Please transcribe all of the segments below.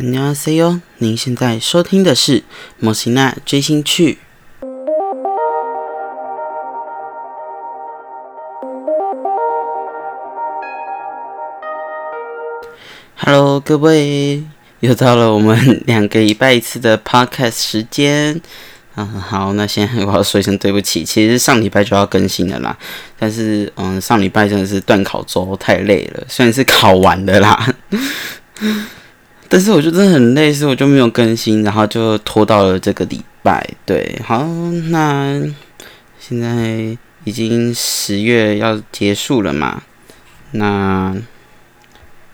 안녕하세요，您现在收听的是《莫西娜追星趣》。Hello，各位，又到了我们两个礼拜一次的 Podcast 时间。嗯，好，那现在我要说一声对不起，其实上礼拜就要更新了啦，但是嗯，上礼拜真的是断考周，太累了。虽然是考完的啦， 但是我就真的很累，所以我就没有更新，然后就拖到了这个礼拜。对，好，那现在已经十月要结束了嘛？那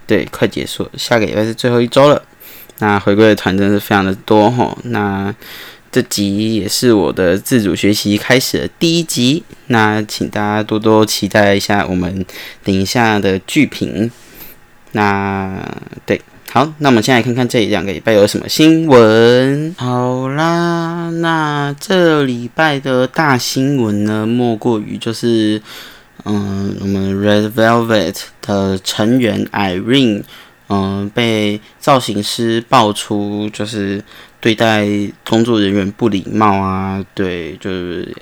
对，快结束，下个礼拜是最后一周了。那回归的团真的是非常的多吼，那。这集也是我的自主学习开始的第一集，那请大家多多期待一下我们等一下的剧评。那对，好，那我们先来看看这两个礼拜有什么新闻。好啦，那这礼拜的大新闻呢，莫过于就是，嗯，我们 Red Velvet 的成员 Irene，嗯，被造型师爆出就是。对待工作人员不礼貌啊，对，就是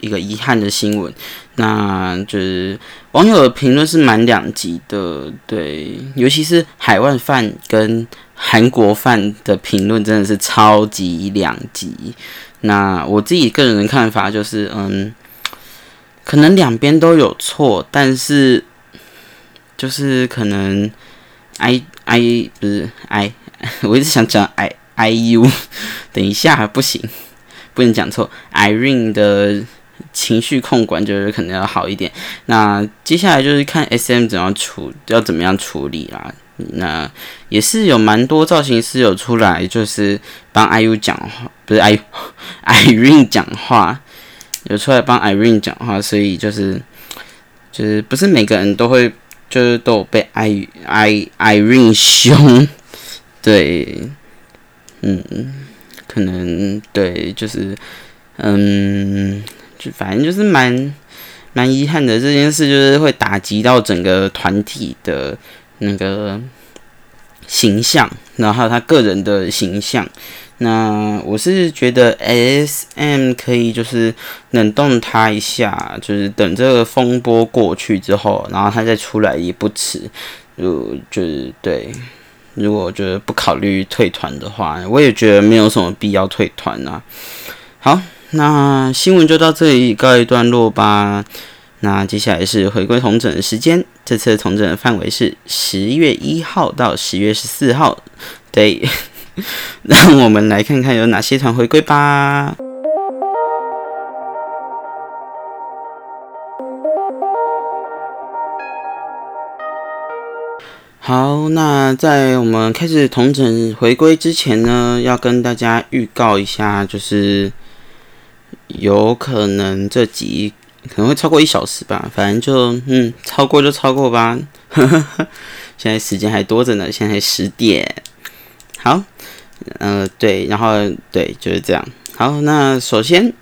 一个遗憾的新闻。那就是网友的评论是蛮两极的，对，尤其是海外饭跟韩国饭的评论真的是超级两极。那我自己个人的看法就是，嗯，可能两边都有错，但是就是可能 I I 不是 I，我一直想讲 I。IU，等一下不行，不能讲错。Irene 的情绪控管就是可能要好一点。那接下来就是看 SM 怎样处，要怎么样处理啦。那也是有蛮多造型师有出来，就是帮 IU 讲话，不是 IU，Irene 讲话，有出来帮 Irene 讲话，所以就是就是不是每个人都会就是都有被 I I Irene 凶，对。嗯，可能对，就是，嗯，就反正就是蛮蛮遗憾的这件事，就是会打击到整个团体的那个形象，然后他个人的形象。那我是觉得 S M 可以就是冷冻他一下，就是等这个风波过去之后，然后他再出来也不迟。就就是对。如果觉得不考虑退团的话，我也觉得没有什么必要退团啊。好，那新闻就到这里告一段落吧。那接下来是回归重整的时间，这次重整的范围是十月一号到十月十四号。对，让我们来看看有哪些团回归吧。好，那在我们开始同整回归之前呢，要跟大家预告一下，就是有可能这集可能会超过一小时吧，反正就嗯，超过就超过吧。现在时间还多着呢，现在十点。好，呃，对，然后对，就是这样。好，那首先。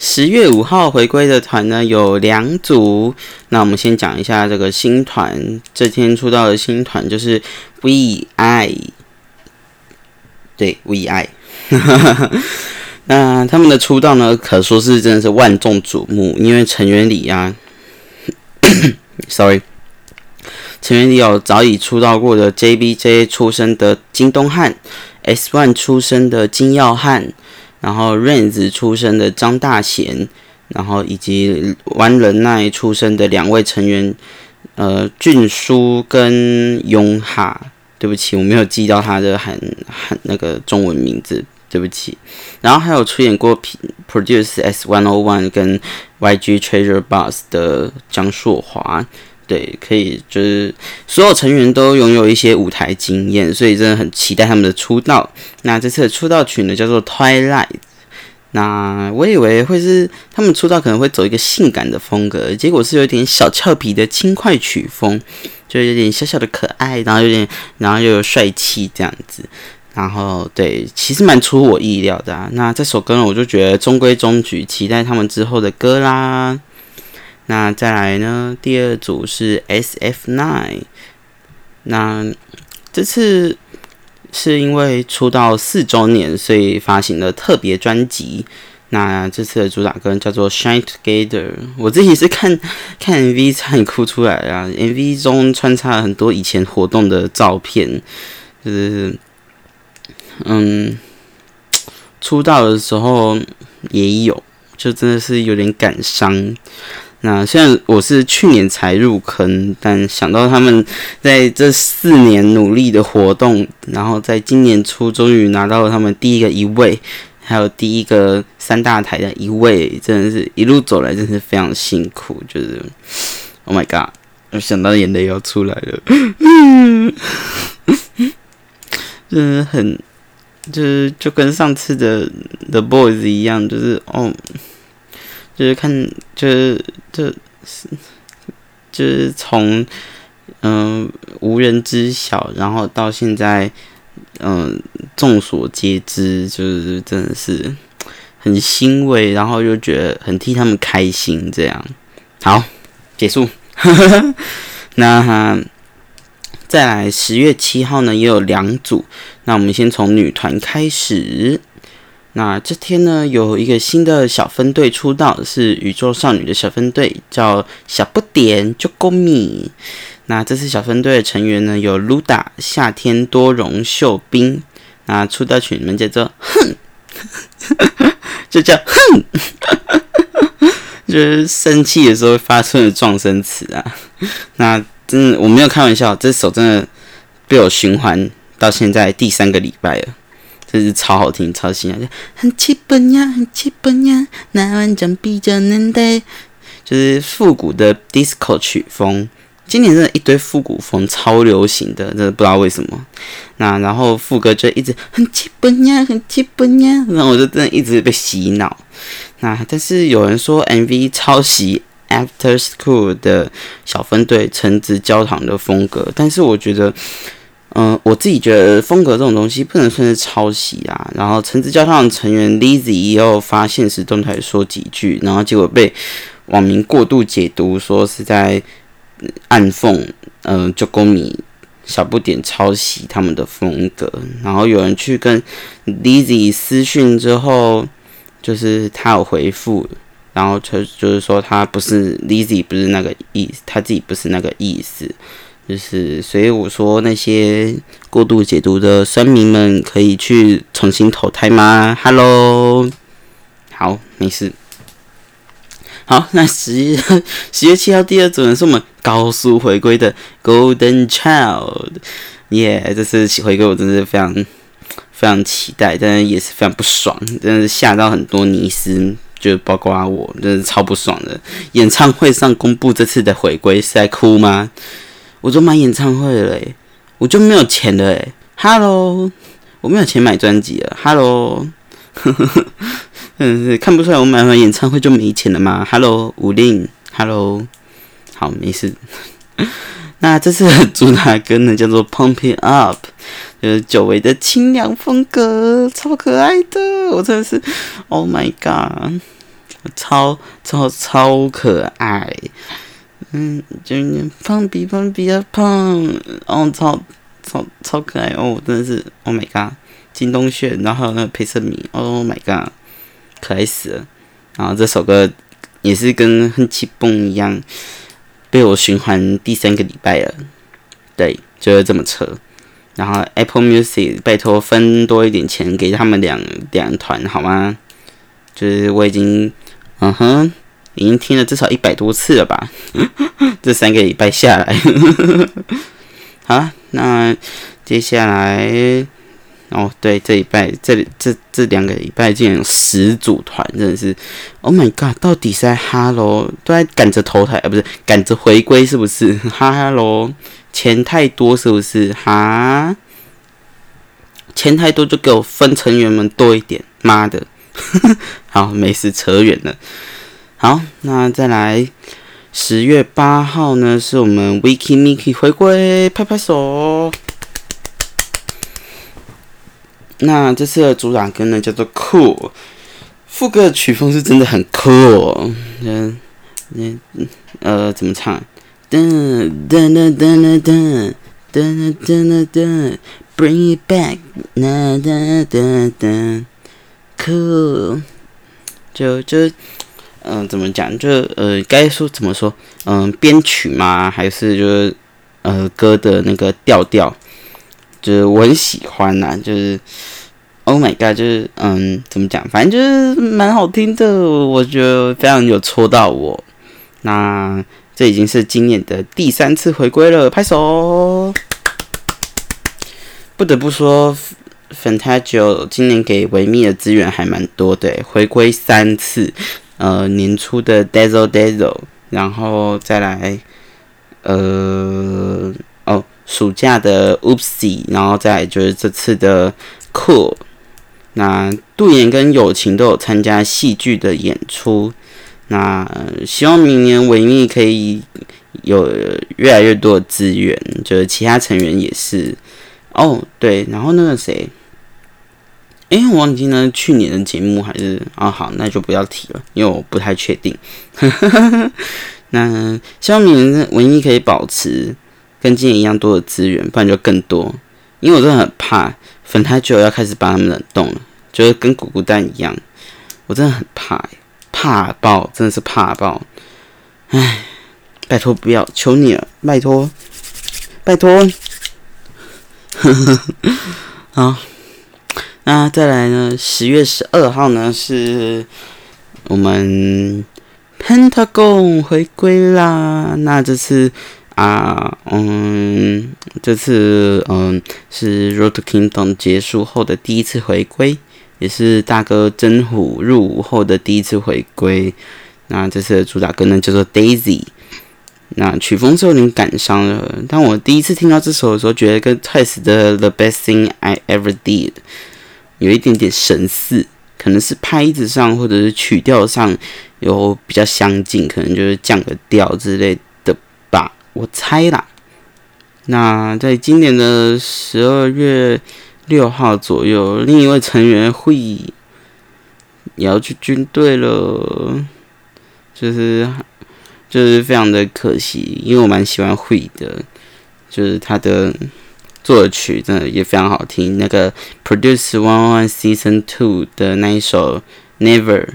十月五号回归的团呢有两组，那我们先讲一下这个新团，这天出道的新团就是 We I，对 We I，那他们的出道呢可说是真的是万众瞩目，因为成员里啊，Sorry，成员里有早已出道过的 JBJ 出身的金东汉，S One 出身的金耀汉。然后 Rains 出身的张大贤，然后以及湾人奈出身的两位成员，呃，俊书跟雍哈，对不起，我没有记到他的很很那个中文名字，对不起。然后还有出演过 Produce S One O One 跟 YG Treasure Bus 的张硕华。对，可以，就是所有成员都拥有一些舞台经验，所以真的很期待他们的出道。那这次的出道曲呢，叫做《Twilight》。那我以为会是他们出道可能会走一个性感的风格，结果是有点小俏皮的轻快曲风，就有点小小的可爱，然后有点，然后又有帅气这样子。然后对，其实蛮出乎我意料的。啊。那这首歌呢，我就觉得中规中矩，期待他们之后的歌啦。那再来呢？第二组是 S F Nine。那这次是因为出道四周年，所以发行了特别专辑。那这次的主打歌叫做《Shine Together》，我自己是看 看 MV 差点哭出来啊！MV 中穿插了很多以前活动的照片，就是嗯，出道的时候也有，就真的是有点感伤。那虽然我是去年才入坑，但想到他们在这四年努力的活动，然后在今年初终于拿到了他们第一个一位，还有第一个三大台的一位，真的是一路走来真是非常辛苦，就是 Oh my God，我想到眼泪要出来了，真 的很就是就跟上次的 The Boys 一样，就是哦。就是看，就是就是就是从嗯无人知晓，然后到现在嗯众所皆知，就是真的是很欣慰，然后又觉得很替他们开心。这样好结束。那再来十月七号呢，也有两组。那我们先从女团开始。那这天呢，有一个新的小分队出道，是宇宙少女的小分队，叫小不点 j o g o m i 那这次小分队的成员呢，有 Luda、夏天多荣、秀彬。那出道曲名叫做哼，就叫哼，就是生气的时候发出的撞声词啊。那真的我没有开玩笑，这首真的被我循环到现在第三个礼拜了。真是超好听，超新啊！很基本呀，很基本呀，那完整比较能带，就是复古的 disco 曲风。今年真的一堆复古风超流行的，真的不知道为什么。那然后副歌就一直很基本呀，很基本呀，然后我就真的一直被洗脑。那但是有人说 MV 抄袭 After School 的小分队橙子焦糖的风格，但是我觉得。嗯，我自己觉得风格这种东西不能算是抄袭啊。然后橙子教堂的成员 Lizzy 也有发现实动态说几句，然后结果被网民过度解读，说是在暗讽，嗯，就公米小不点抄袭他们的风格。然后有人去跟 Lizzy 私讯之后，就是他有回复，然后就就是说他不是 Lizzy 不是那个意思，他自己不是那个意思。就是，所以我说那些过度解读的声明们可以去重新投胎吗？Hello，好，没事。好，那十十月七号第二组呢，是我们高速回归的 Golden Child，耶！这次回归我真是非常非常期待，但是也是非常不爽，真的是吓到很多尼斯，就包括我，真的是超不爽的。演唱会上公布这次的回归，是在哭吗？我就买演唱会了诶，我就没有钱了诶。Hello，我没有钱买专辑了。Hello，嗯，看不出来我买完演唱会就没钱了吗？Hello，五令，Hello，好，没事。那这次主打歌呢叫做《Pump It Up》，就是久违的清凉风格，超可爱的。我真的是，Oh my God，超超超可爱。嗯，就是胖比胖比较胖，哦，超超超可爱哦，真的是，Oh my god，金东炫，然后那个配色米，Oh my god，可爱死了。然后这首歌也是跟哼气蹦一样，被我循环第三个礼拜了。对，就是这么扯。然后 Apple Music 拜托分多一点钱给他们两两团好吗？就是我已经，嗯哼。已经听了至少一百多次了吧？这三个礼拜下来，好，那接下来，哦，对，这礼拜这这这两个礼拜竟然有十组团，真的是，Oh my god！到底在 Hello 都在赶着投台，啊，不是赶着回归，是不是？Hello，钱太多是不是？哈，钱太多就给我分成员们多一点，妈的！好，没事，扯远了。好，那再来十月八号呢？是我们 Wiki Miki 回归，拍拍手。那这次的主打歌呢，叫做 Cool，副歌的曲风是真的很 Cool。嗯嗯呃，怎么唱？噔噔噔噔噔噔噔噔噔噔 Bring it back，哒哒哒哒，Cool，就就嗯，怎么讲？就呃，该说怎么说？嗯，编曲嘛，还是就是呃歌的那个调调，就是我很喜欢呐，就是。Oh my god！就是嗯，怎么讲？反正就是蛮好听的，我觉得非常有戳到我。那这已经是今年的第三次回归了，拍手！不得不说，Fantasia 今年给维密的资源还蛮多的，回归三次。呃，年初的 Dazzle Dazzle，然后再来，呃，哦，暑假的 Oopsie，然后再就是这次的 Cool。那杜岩跟友情都有参加戏剧的演出，那希望明年维密可以有越来越多的资源，就是其他成员也是。哦，对，然后那个谁，哎，我忘记呢，去年的节目还是啊，好，那就不要提了，因为我不太确定。那希望明年文艺可以保持跟今年一样多的资源，不然就更多，因为我真的很怕粉太久要开始把他们冷冻了。就是跟咕咕蛋一样，我真的很怕，怕爆，真的是怕爆。唉，拜托不要，求你了，拜托，拜托。啊，那再来呢？十月十二号呢，是我们 Pentagon 回归啦。那这次啊，嗯，这次嗯是 Road Kingdom 结束后的第一次回归。也是大哥真虎入伍后的第一次回归。那这次的主打歌呢叫做 Daisy。那曲风是有点感伤了。当我第一次听到这首的时候，觉得跟泰史的 The Best Thing I Ever Did 有一点点神似，可能是拍子上或者是曲调上有比较相近，可能就是降个调之类的吧，我猜啦。那在今年的十二月。六号左右，另一位成员会也要去军队了，就是就是非常的可惜，因为我蛮喜欢会的，就是他的作曲真的也非常好听。那个 Produce One One Season Two 的那一首 Never，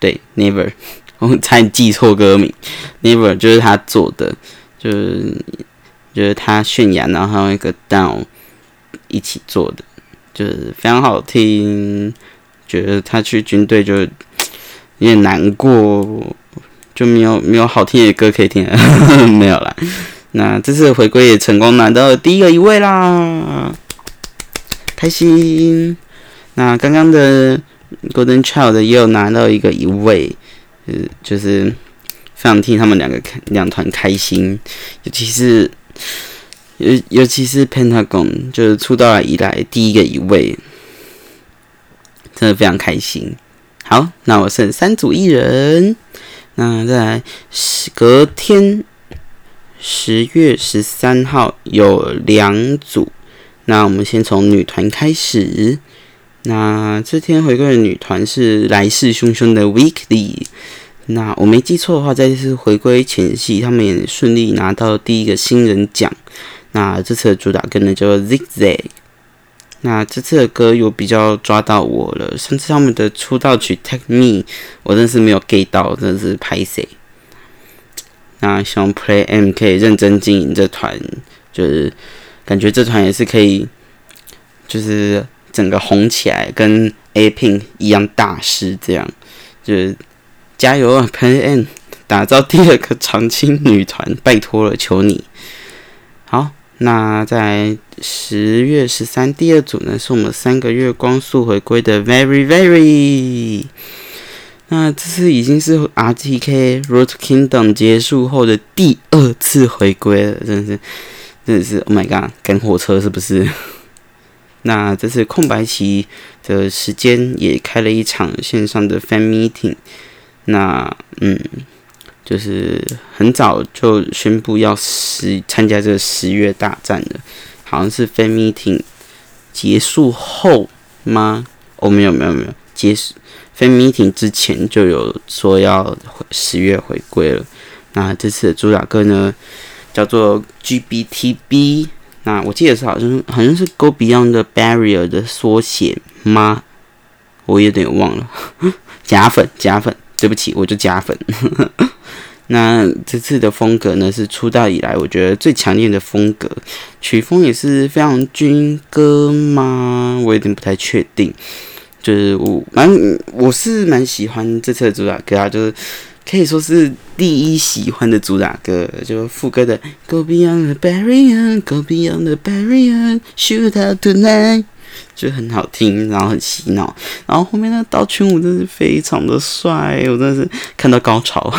对 Never，我差点记错歌名，Never 就是他做的，就是就是他泫雅，然后还有一个 Down。一起做的，就是非常好听。觉得他去军队就 有点难过，就没有没有好听的歌可以听了，没有啦。那这次回归也成功拿到第一个一位啦，开心。那刚刚的 Golden Child 也有拿到一个一位，呃，就是非常替他们两个开两团开心，尤其是。尤尤其是 Pentagon，就是出道以来第一个一位，真的非常开心。好，那我剩三组艺人，那再来隔天十月十三号有两组，那我们先从女团开始。那这天回归的女团是来势汹汹的 Weekly。那我没记错的话，在这次回归前夕，他们也顺利拿到第一个新人奖。那这次的主打歌呢叫做 Zigzag。那这次的歌又比较抓到我了。上次他们的出道曲 Take Me，我真是没有 get 到，真的是拍谁？那希望 Play M 可以认真经营这团，就是感觉这团也是可以，就是整个红起来，跟 A Pink 一样大师这样，就是加油啊 Play M，打造第二个长青女团，拜托了，求你。好。那在十月十三，第二组呢是我们三个月光速回归的 Very Very。那这次已经是 RTK Road Kingdom 结束后的第二次回归了，真的是，真的是 Oh my God，赶火车是不是？那这次空白期的时间也开了一场线上的 Fan Meeting。那嗯。就是很早就宣布要十参加这个十月大战的，好像是 fan meeting 结束后吗？哦，没有没有没有，结束 fan meeting 之前就有说要十月回归了。那这次的主打歌呢，叫做 GBTB。那我记得是好像好像是 Go Beyond the Barrier 的缩写吗？我有点忘了。假粉，假粉，对不起，我就假粉。那这次的风格呢，是出道以来我觉得最强烈的风格，曲风也是非常军歌吗？我有点不太确定。就是我蛮我是蛮喜欢这次的主打歌啊，就是可以说是第一喜欢的主打歌，就副歌的 Go beyond the barrier, Go beyond the barrier, shoot out tonight，就很好听，然后很洗脑，然后后面那刀群舞真是非常的帅，我真的是看到高潮。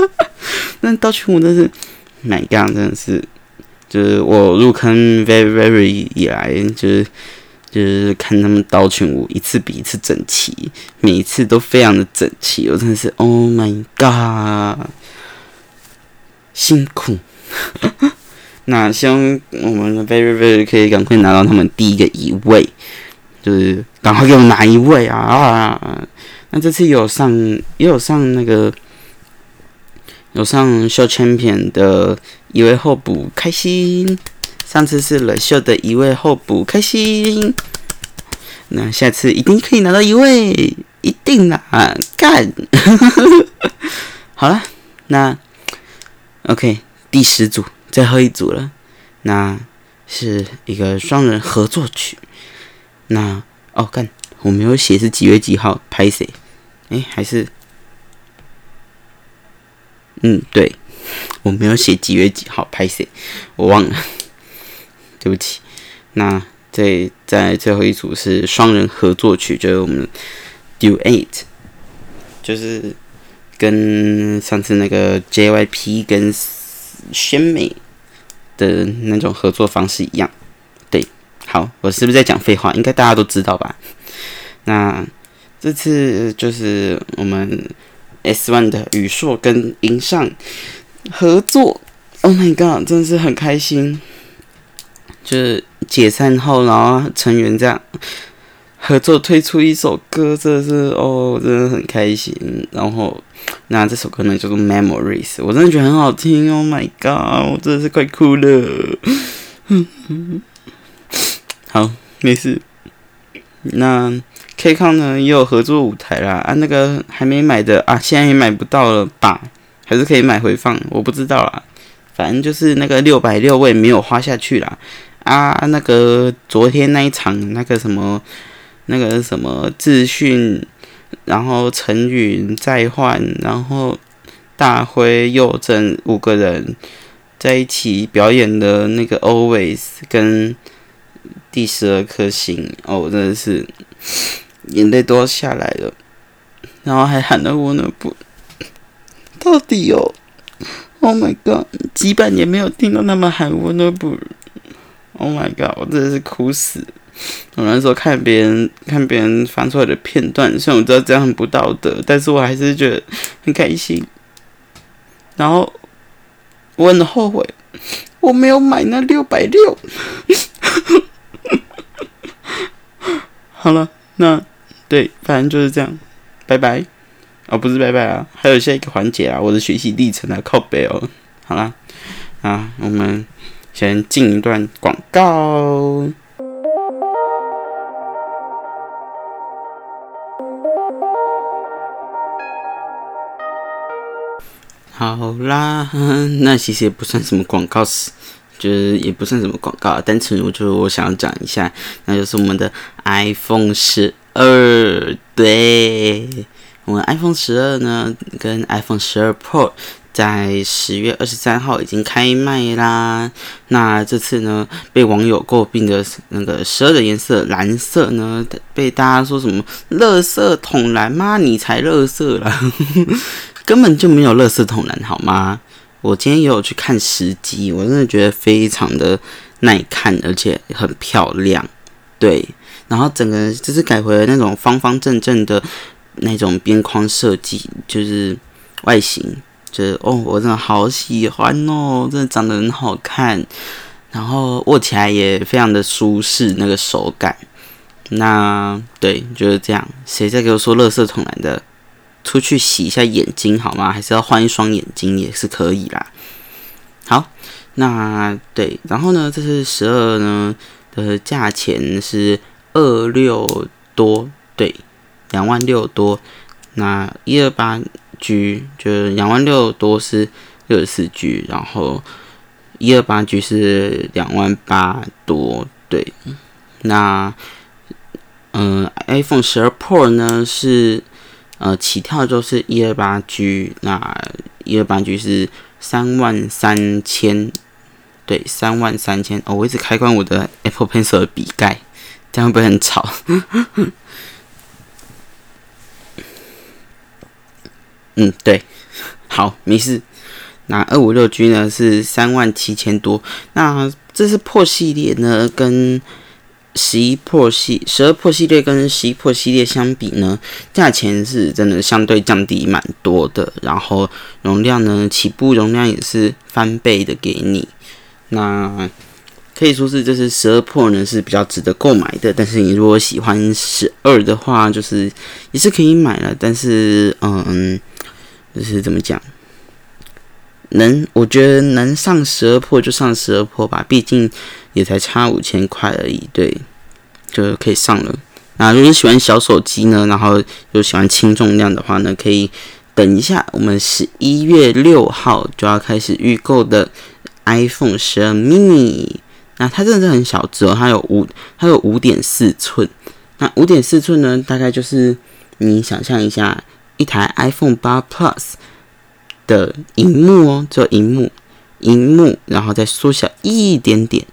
那刀群舞真是，My God，真的是，就是我入坑 very very 以来，就是。就是看他们刀群舞一次比一次整齐，每一次都非常的整齐，我真的是 Oh my God，辛苦。那希望我们的 Very Very 可以赶快拿到他们第一个一位，就是赶快给我拿一位啊！那这次有上也有上那个有上 Show Champion 的一位候补，开心。上次是冷秀的一位候补，开心。那下次一定可以拿到一位，一定啦，干。好了，那 OK，第十组最后一组了，那是一个双人合作曲。那哦，干，我没有写是几月几号拍谁？哎，还是嗯，对，我没有写几月几号拍谁，我忘了。对不起，那在在最后一组是双人合作曲，就是我们 duet，就是跟上次那个 JYP 跟宣美的那种合作方式一样。对，好，我是不是在讲废话？应该大家都知道吧？那这次就是我们 S One 的宇硕跟银上合作，Oh my god，真的是很开心。就是解散后，然后成员这样合作推出一首歌，真的是哦，真的很开心。然后那这首歌呢叫做《Memories》，我真的觉得很好听。Oh my god，我真的是快哭了。好，没事。那 K 康呢也有合作舞台啦，啊，那个还没买的啊，现在也买不到了吧？还是可以买回放？我不知道啦。反正就是那个六百六，我也没有花下去啦。啊，那个昨天那一场那个什么，那个什么自训，然后陈允再换，然后大辉、佑正五个人在一起表演的那个 Always 跟第十二颗星，哦，真的是眼泪都要下来了，然后还喊了我呢不，到底哦，Oh my God，几百年没有听到他们喊我呢不。Oh my god！我真的是哭死。我那时候看别人看别人翻出来的片段，虽然我知道这样很不道德，但是我还是觉得很开心。然后我很后悔，我没有买那六百六。好了，那对，反正就是这样，拜拜。哦，不是拜拜啊，还有下一个环节啊，我的学习历程啊，靠背哦。好了，啊，我们。先进一段广告。好啦，那其实也不算什么广告词，就是也不算什么广告，单纯我就我想要讲一下，那就是我们的 iPhone 十二，对，我们 iPhone 十二呢，跟 iPhone 十二 Pro。在十月二十三号已经开卖啦。那这次呢，被网友诟病的那个十二的颜色蓝色呢，被大家说什么“垃圾桶蓝”吗？你才垃圾啦，根本就没有垃圾桶蓝好吗？我今天也有去看实机，我真的觉得非常的耐看，而且很漂亮。对，然后整个就是改回了那种方方正正的那种边框设计，就是外形。就是哦，我真的好喜欢哦，真的长得很好看，然后握起来也非常的舒适，那个手感。那对，就是这样。谁在给我说乐色桶来的？出去洗一下眼睛好吗？还是要换一双眼睛也是可以啦。好，那对，然后呢，这是十二呢的价钱是二六多，对，两万六多。那一二八 G 就是两万六多是六十四 G，然后一二八 G 是两万八多，对。那嗯，iPhone 十二 Pro 呢是呃起跳就是一二八 G，那一二八 G 是三万三千，对，三万三千。哦，我一直开关我的 Apple Pencil 的笔盖，这样会不会很吵？嗯，对，好，没事。那二五六 G 呢是三万七千多。那这是破系列呢，跟十一破系、十二破系列跟十一破系列相比呢，价钱是真的相对降低蛮多的。然后容量呢，起步容量也是翻倍的给你。那可以说是，就是十二破呢是比较值得购买的。但是你如果喜欢十二的话，就是也是可以买了。但是，嗯。就是怎么讲，能我觉得能上十二破就上十二破吧，毕竟也才差五千块而已，对，就可以上了。那如果喜欢小手机呢，然后又喜欢轻重量的话呢，可以等一下，我们十一月六号就要开始预购的 iPhone 十二 mini。那它真的是很小只哦，它有五，它有五点四寸。那五点四寸呢，大概就是你想象一下。一台 iPhone 八 Plus 的荧幕哦，这荧幕，荧幕，然后再缩小一点点，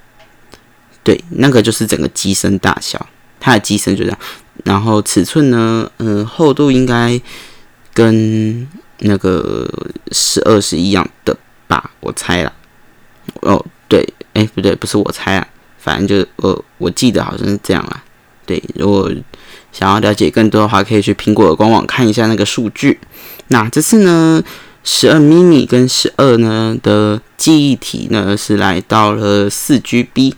对，那个就是整个机身大小，它的机身就这样。然后尺寸呢，嗯，厚度应该跟那个十二是一样的吧？我猜了。哦，对，哎，不对，不是我猜啊，反正就我我记得好像是这样啦。对，如果想要了解更多的话，可以去苹果的官网看一下那个数据。那这次呢，十二 mini 跟十二呢的记忆体呢是来到了四 GB，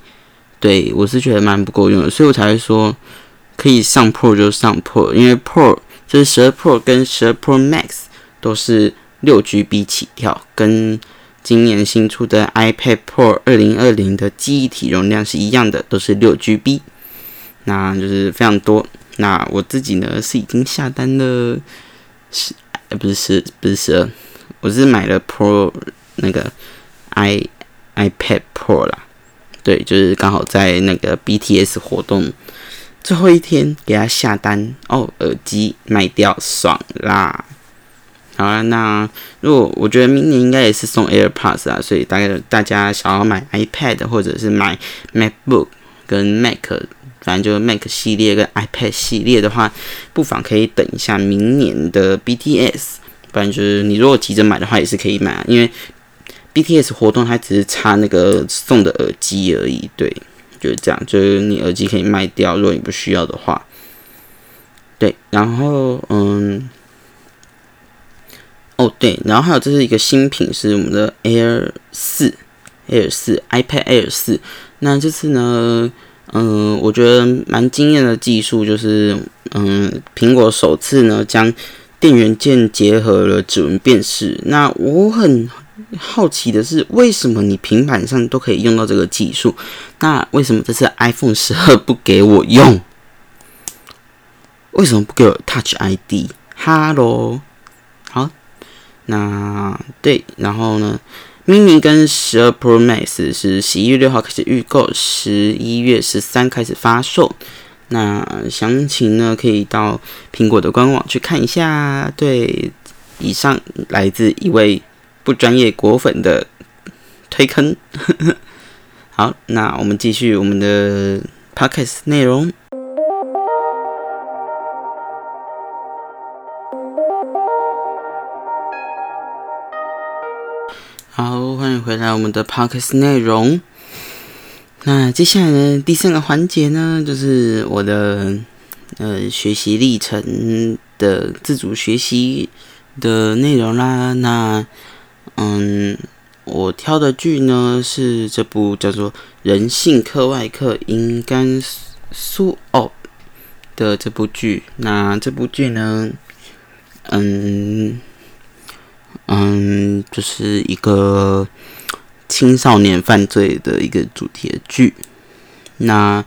对我是觉得蛮不够用的，所以我才会说可以上 Pro 就上 Pro，因为 Pro 就是十二 Pro 跟十二 Pro Max 都是六 GB 起跳，跟今年新出的 iPad Pro 二零二零的记忆体容量是一样的，都是六 GB，那就是非常多。那我自己呢是已经下单了十，呃不是十，不是十二，我是买了 Pro 那个 i iPad Pro 啦，对，就是刚好在那个 BTS 活动最后一天给他下单哦，耳机卖掉爽啦！好啦，那如果我觉得明年应该也是送 AirPods 啊，所以大概大家想要买 iPad 或者是买 MacBook 跟 Mac。反正就是 Mac 系列跟 iPad 系列的话，不妨可以等一下明年的 BTS。不然就是你如果急着买的话，也是可以买啊。因为 BTS 活动它只是差那个送的耳机而已，对，就是这样。就是你耳机可以卖掉，如果你不需要的话。对，然后嗯，哦对，然后还有这是一个新品，是我们的 Air 四，Air 四 iPad Air 四。那这次呢？嗯，我觉得蛮惊艳的技术就是，嗯，苹果首次呢将电源键结合了指纹辨识。那我很好奇的是，为什么你平板上都可以用到这个技术？那为什么这次 iPhone 十二不给我用？为什么不给我 Touch ID？Hello，好，那对，然后呢？mini 跟十二 Pro Max 是十一月六号开始预购，十一月十三开始发售。那详情呢，可以到苹果的官网去看一下。对，以上来自一位不专业果粉的推坑。好，那我们继续我们的 podcast 内容。好，欢迎回来我们的 podcast 内容。那接下来呢，第三个环节呢，就是我的呃学习历程的自主学习的内容啦。那嗯，我挑的剧呢是这部叫做《人性课外课：应该苏哦》的这部剧。那这部剧呢，嗯。嗯，就是一个青少年犯罪的一个主题的剧。那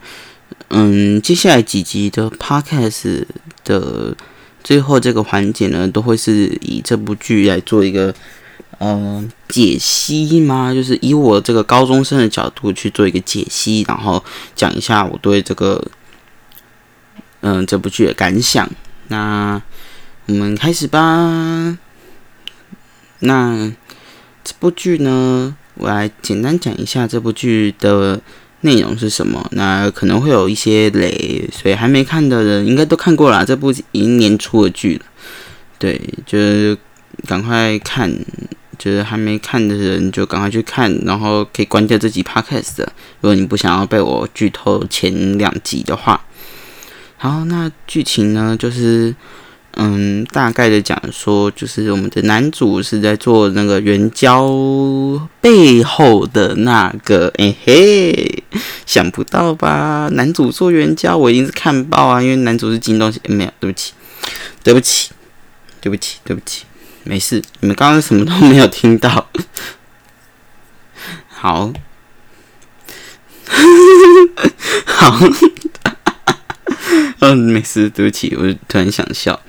嗯，接下来几集的 podcast 的最后这个环节呢，都会是以这部剧来做一个呃解析吗？就是以我这个高中生的角度去做一个解析，然后讲一下我对这个嗯这部剧的感想。那我们开始吧。那这部剧呢，我来简单讲一下这部剧的内容是什么。那可能会有一些雷，所以还没看的人应该都看过了。这部已经年初的剧了，对，就是赶快看。就是还没看的人就赶快去看，然后可以关掉这集 podcast。如果你不想要被我剧透前两集的话，好，那剧情呢，就是。嗯，大概的讲说，就是我们的男主是在做那个援交背后的那个，哎嘿，想不到吧？男主做援交，我一定是看爆啊！因为男主是金东西，没有，对不起，对不起，对不起，对不起，没事，你们刚刚什么都没有听到。好，好，嗯，没事，对不起，我突然想笑。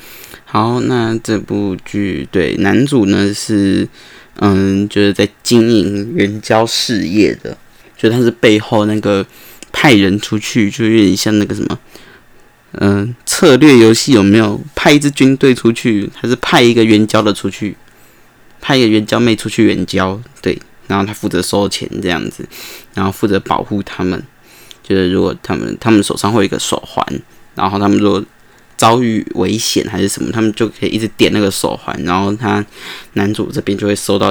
好，那这部剧对男主呢是，嗯，就是在经营援交事业的，就他是背后那个派人出去，就有点像那个什么，嗯，策略游戏有没有派一支军队出去，还是派一个援交的出去，派一个援交妹出去援交，对，然后他负责收钱这样子，然后负责保护他们，就是如果他们他们手上会有一个手环，然后他们如果遭遇危险还是什么，他们就可以一直点那个手环，然后他男主这边就会收到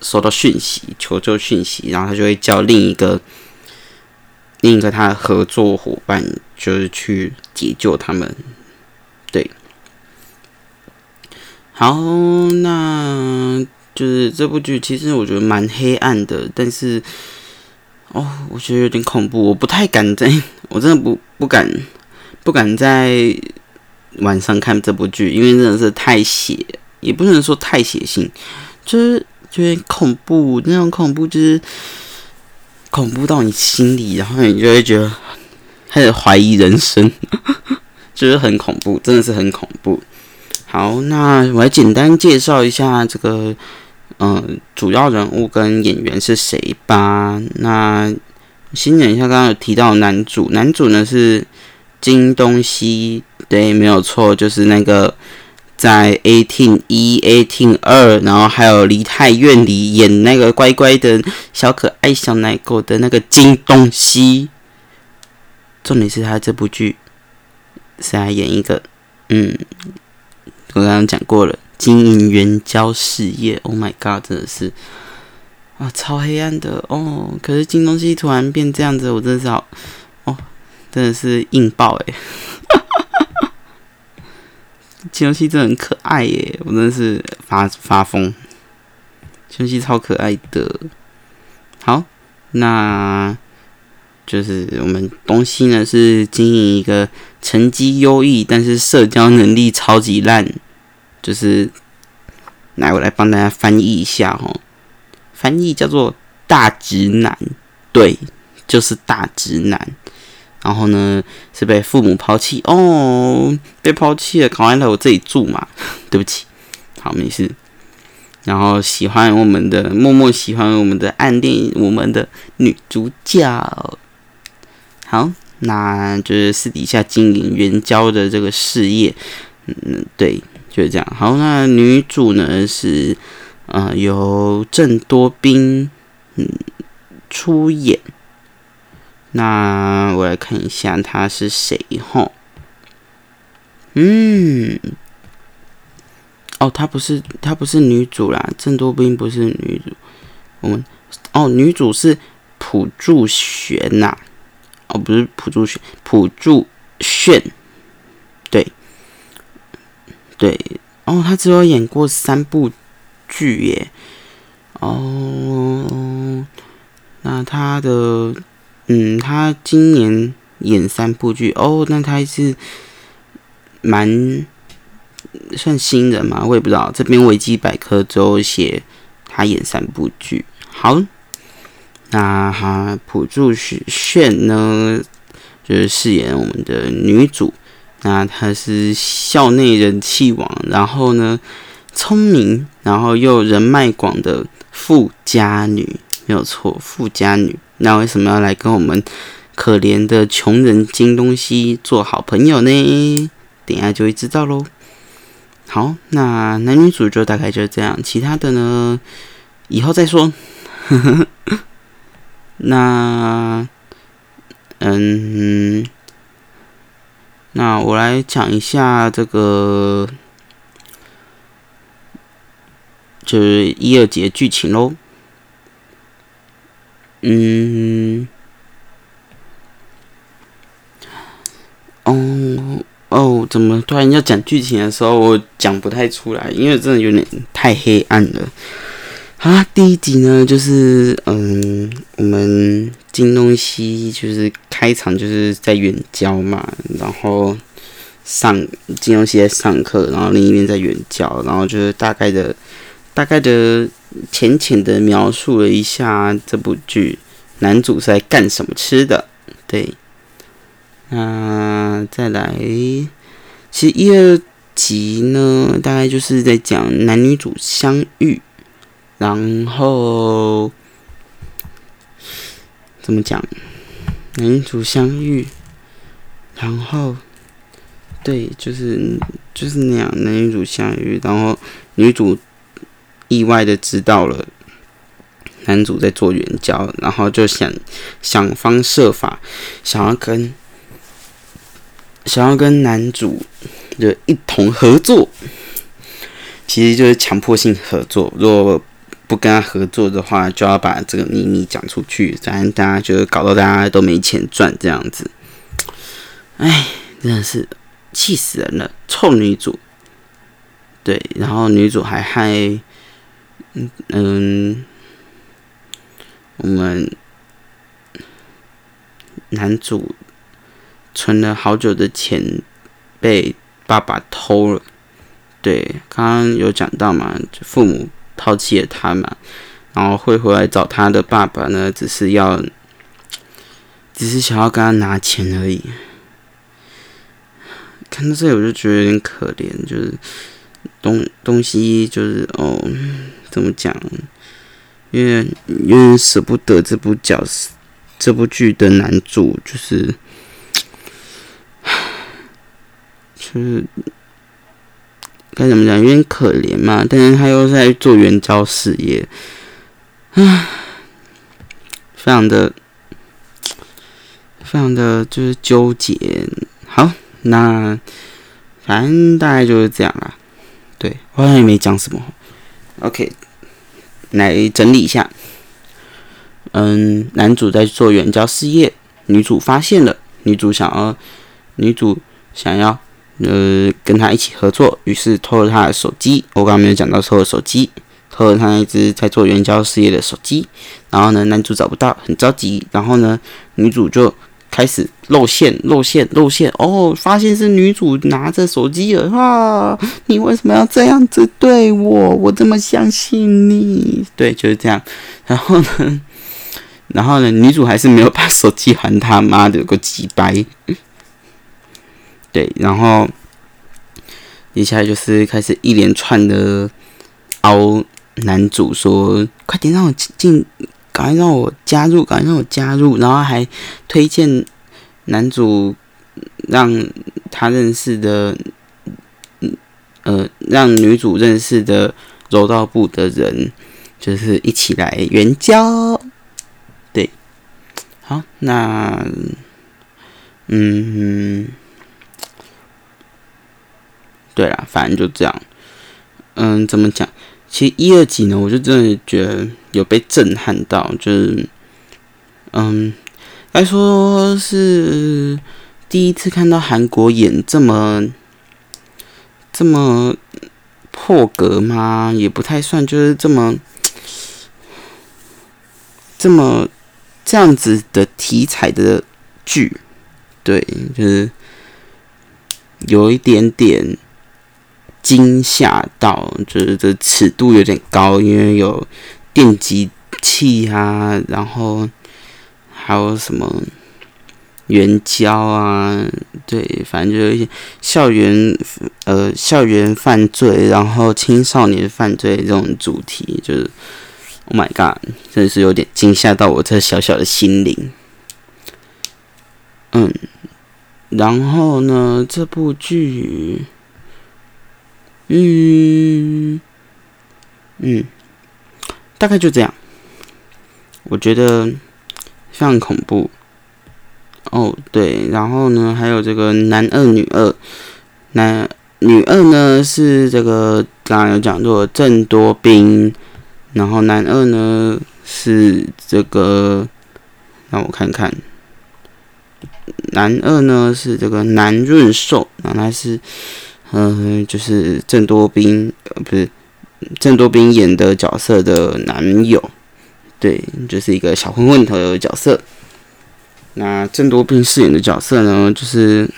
收到讯息，求救讯息，然后他就会叫另一个另一个他的合作伙伴，就是去解救他们。对，好，那就是这部剧，其实我觉得蛮黑暗的，但是哦，我觉得有点恐怖，我不太敢在，我真的不不敢不敢在。晚上看这部剧，因为真的是太血，也不能说太血腥，就是有点恐怖。那种恐怖就是恐怖到你心里，然后你就会觉得开始怀疑人生，就是很恐怖，真的是很恐怖。好，那我来简单介绍一下这个，嗯，主要人物跟演员是谁吧。那先讲一下刚刚有提到男主，男主呢是金东西。对，没有错，就是那个在《eighteen 一》《eighteen 二》，然后还有《梨泰院》里演那个乖乖的小可爱小奶狗的那个金东西。重点是他这部剧是来演一个，嗯，我刚刚讲过了，经营援交事业。Oh my god，真的是啊，超黑暗的哦。可是金东西突然变这样子，我真的是好，真的是硬爆诶。金东西真的很可爱耶，我真的是发发疯。金东西超可爱的。好，那就是我们东西呢是经营一个成绩优异，但是社交能力超级烂。就是来，我来帮大家翻译一下哦。翻译叫做大直男，对，就是大直男。然后呢，是被父母抛弃哦，被抛弃了，考完了我这里住嘛。对不起，好，没事。然后喜欢我们的，默默喜欢我们的，暗恋我们的女主角。好，那就是私底下经营援交的这个事业。嗯，对，就是这样。好，那女主呢是，呃，由郑多彬嗯出演。那我来看一下他是谁哈？嗯，哦，她不是她不是女主啦，郑多彬不是女主。我们哦，女主是朴柱璇呐，哦，不是朴柱璇，朴柱炫，对，对，哦，她只有演过三部剧耶，哦，那她的。嗯，他今年演三部剧哦，那他是蛮算新人嘛？我也不知道。这边维基百科只有写他演三部剧。好，那哈朴柱炫呢，就是饰演我们的女主。那她是校内人气王，然后呢，聪明，然后又人脉广的富家女，没有错，富家女。那为什么要来跟我们可怜的穷人金东西做好朋友呢？等下就会知道喽。好，那男女主就大概就是这样，其他的呢，以后再说。那，嗯，那我来讲一下这个，就是一二节剧情喽。嗯，哦哦，怎么突然要讲剧情的时候，我讲不太出来，因为真的有点太黑暗了。好啦，第一集呢，就是嗯，我们金东西就是开场就是在远郊嘛，然后上金东西在上课，然后另一边在远郊，然后就是大概的大概的。浅浅的描述了一下这部剧男主是在干什么吃的，对，那再来，其实一二集呢，大概就是在讲男女主相遇，然后怎么讲，男女主相遇，然后对，就是就是那样，男女主相遇，然后女主。意外的知道了男主在做援交，然后就想想方设法想要跟想要跟男主就一同合作，其实就是强迫性合作。如果不跟他合作的话，就要把这个秘密讲出去，反正大家就是搞到大家都没钱赚这样子。哎，真的是气死人了！臭女主，对，然后女主还害。嗯，我们男主存了好久的钱被爸爸偷了。对，刚刚有讲到嘛，父母抛弃了他嘛，然后会回来找他的爸爸呢，只是要，只是想要跟他拿钱而已。看到这里我就觉得有点可怜，就是东东西就是哦。怎么讲？因为因为舍不得这部角色，这部剧的男主就是，就是该怎么讲？有点可怜嘛。但是他又在做援交事业，唉，非常的，非常的就是纠结。好，那反正大概就是这样啦。对，我好像也没讲什么。OK，来整理一下。嗯，男主在做援交事业，女主发现了，女主想要，女主想要，呃，跟他一起合作，于是偷了他的手机。我刚刚没有讲到偷了手机，偷了他那只在做援交事业的手机。然后呢，男主找不到，很着急。然后呢，女主就。开始露馅，露馅，露馅！哦，发现是女主拿着手机了啊！你为什么要这样子对我？我这么相信你？对，就是这样。然后呢，然后呢，女主还是没有把手机还他，妈的，有个鸡掰！对，然后接下来就是开始一连串的凹男主，说：“快点让我进。”赶快让我加入，赶快让我加入，然后还推荐男主让他认识的，呃，让女主认识的柔道部的人，就是一起来援交。对，好，那，嗯，对了，反正就这样。嗯，怎么讲？其实一二集呢，我就真的觉得有被震撼到，就是，嗯，该说是第一次看到韩国演这么这么破格吗？也不太算，就是这么这么这样子的题材的剧，对，就是有一点点。惊吓到，就是这尺度有点高，因为有电击器啊，然后还有什么援交啊，对，反正就有一些校园呃校园犯罪，然后青少年犯罪这种主题，就是 Oh my God，真是有点惊吓到我这小小的心灵。嗯，然后呢，这部剧，嗯嗯，大概就这样。我觉得非常恐怖。哦，对，然后呢，还有这个男二、女二，男女二呢是这个刚刚有讲过郑多彬，然后男二呢是这个，让我看看，男二呢是这个南润寿，然后他是，嗯，就是郑多彬，呃，不是郑多彬演的角色的男友。对，就是一个小混混的角色。那郑多彬饰演的角色呢，就是，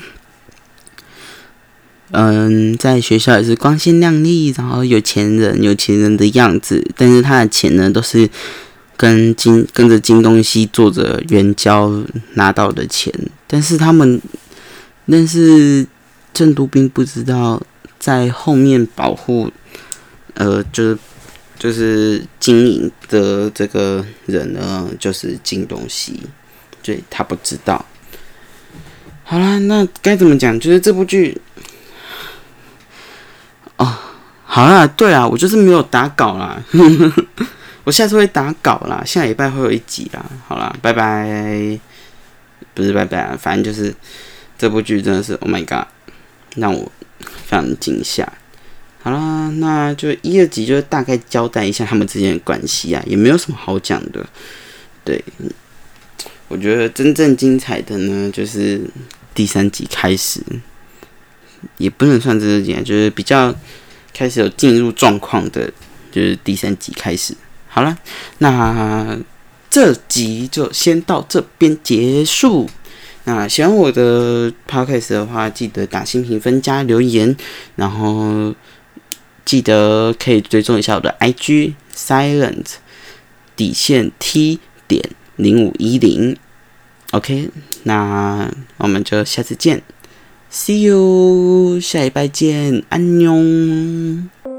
嗯，在学校也是光鲜亮丽，然后有钱人、有钱人的样子。但是他的钱呢，都是跟金跟着金东西做着援交拿到的钱。但是他们，但是郑多彬不知道在后面保护，呃，就是。就是经营的这个人呢，就是金东西，对他不知道。好啦，那该怎么讲？就是这部剧，哦，好啦，对啊，我就是没有打稿啦，我下次会打稿啦，下礼拜会有一集啦。好啦，拜拜，不是拜拜啊，反正就是这部剧真的是，Oh my God，让我非常惊吓。好啦，那就一、二集就大概交代一下他们之间的关系啊，也没有什么好讲的。对，我觉得真正精彩的呢，就是第三集开始，也不能算真正精彩，就是比较开始有进入状况的，就是第三集开始。好了，那这集就先到这边结束。那喜欢我的 podcast 的话，记得打新评分加留言，然后。记得可以追踪一下我的 IG silent 底线 T 点零五一零，OK，那我们就下次见，See you，下一拜见，安妞。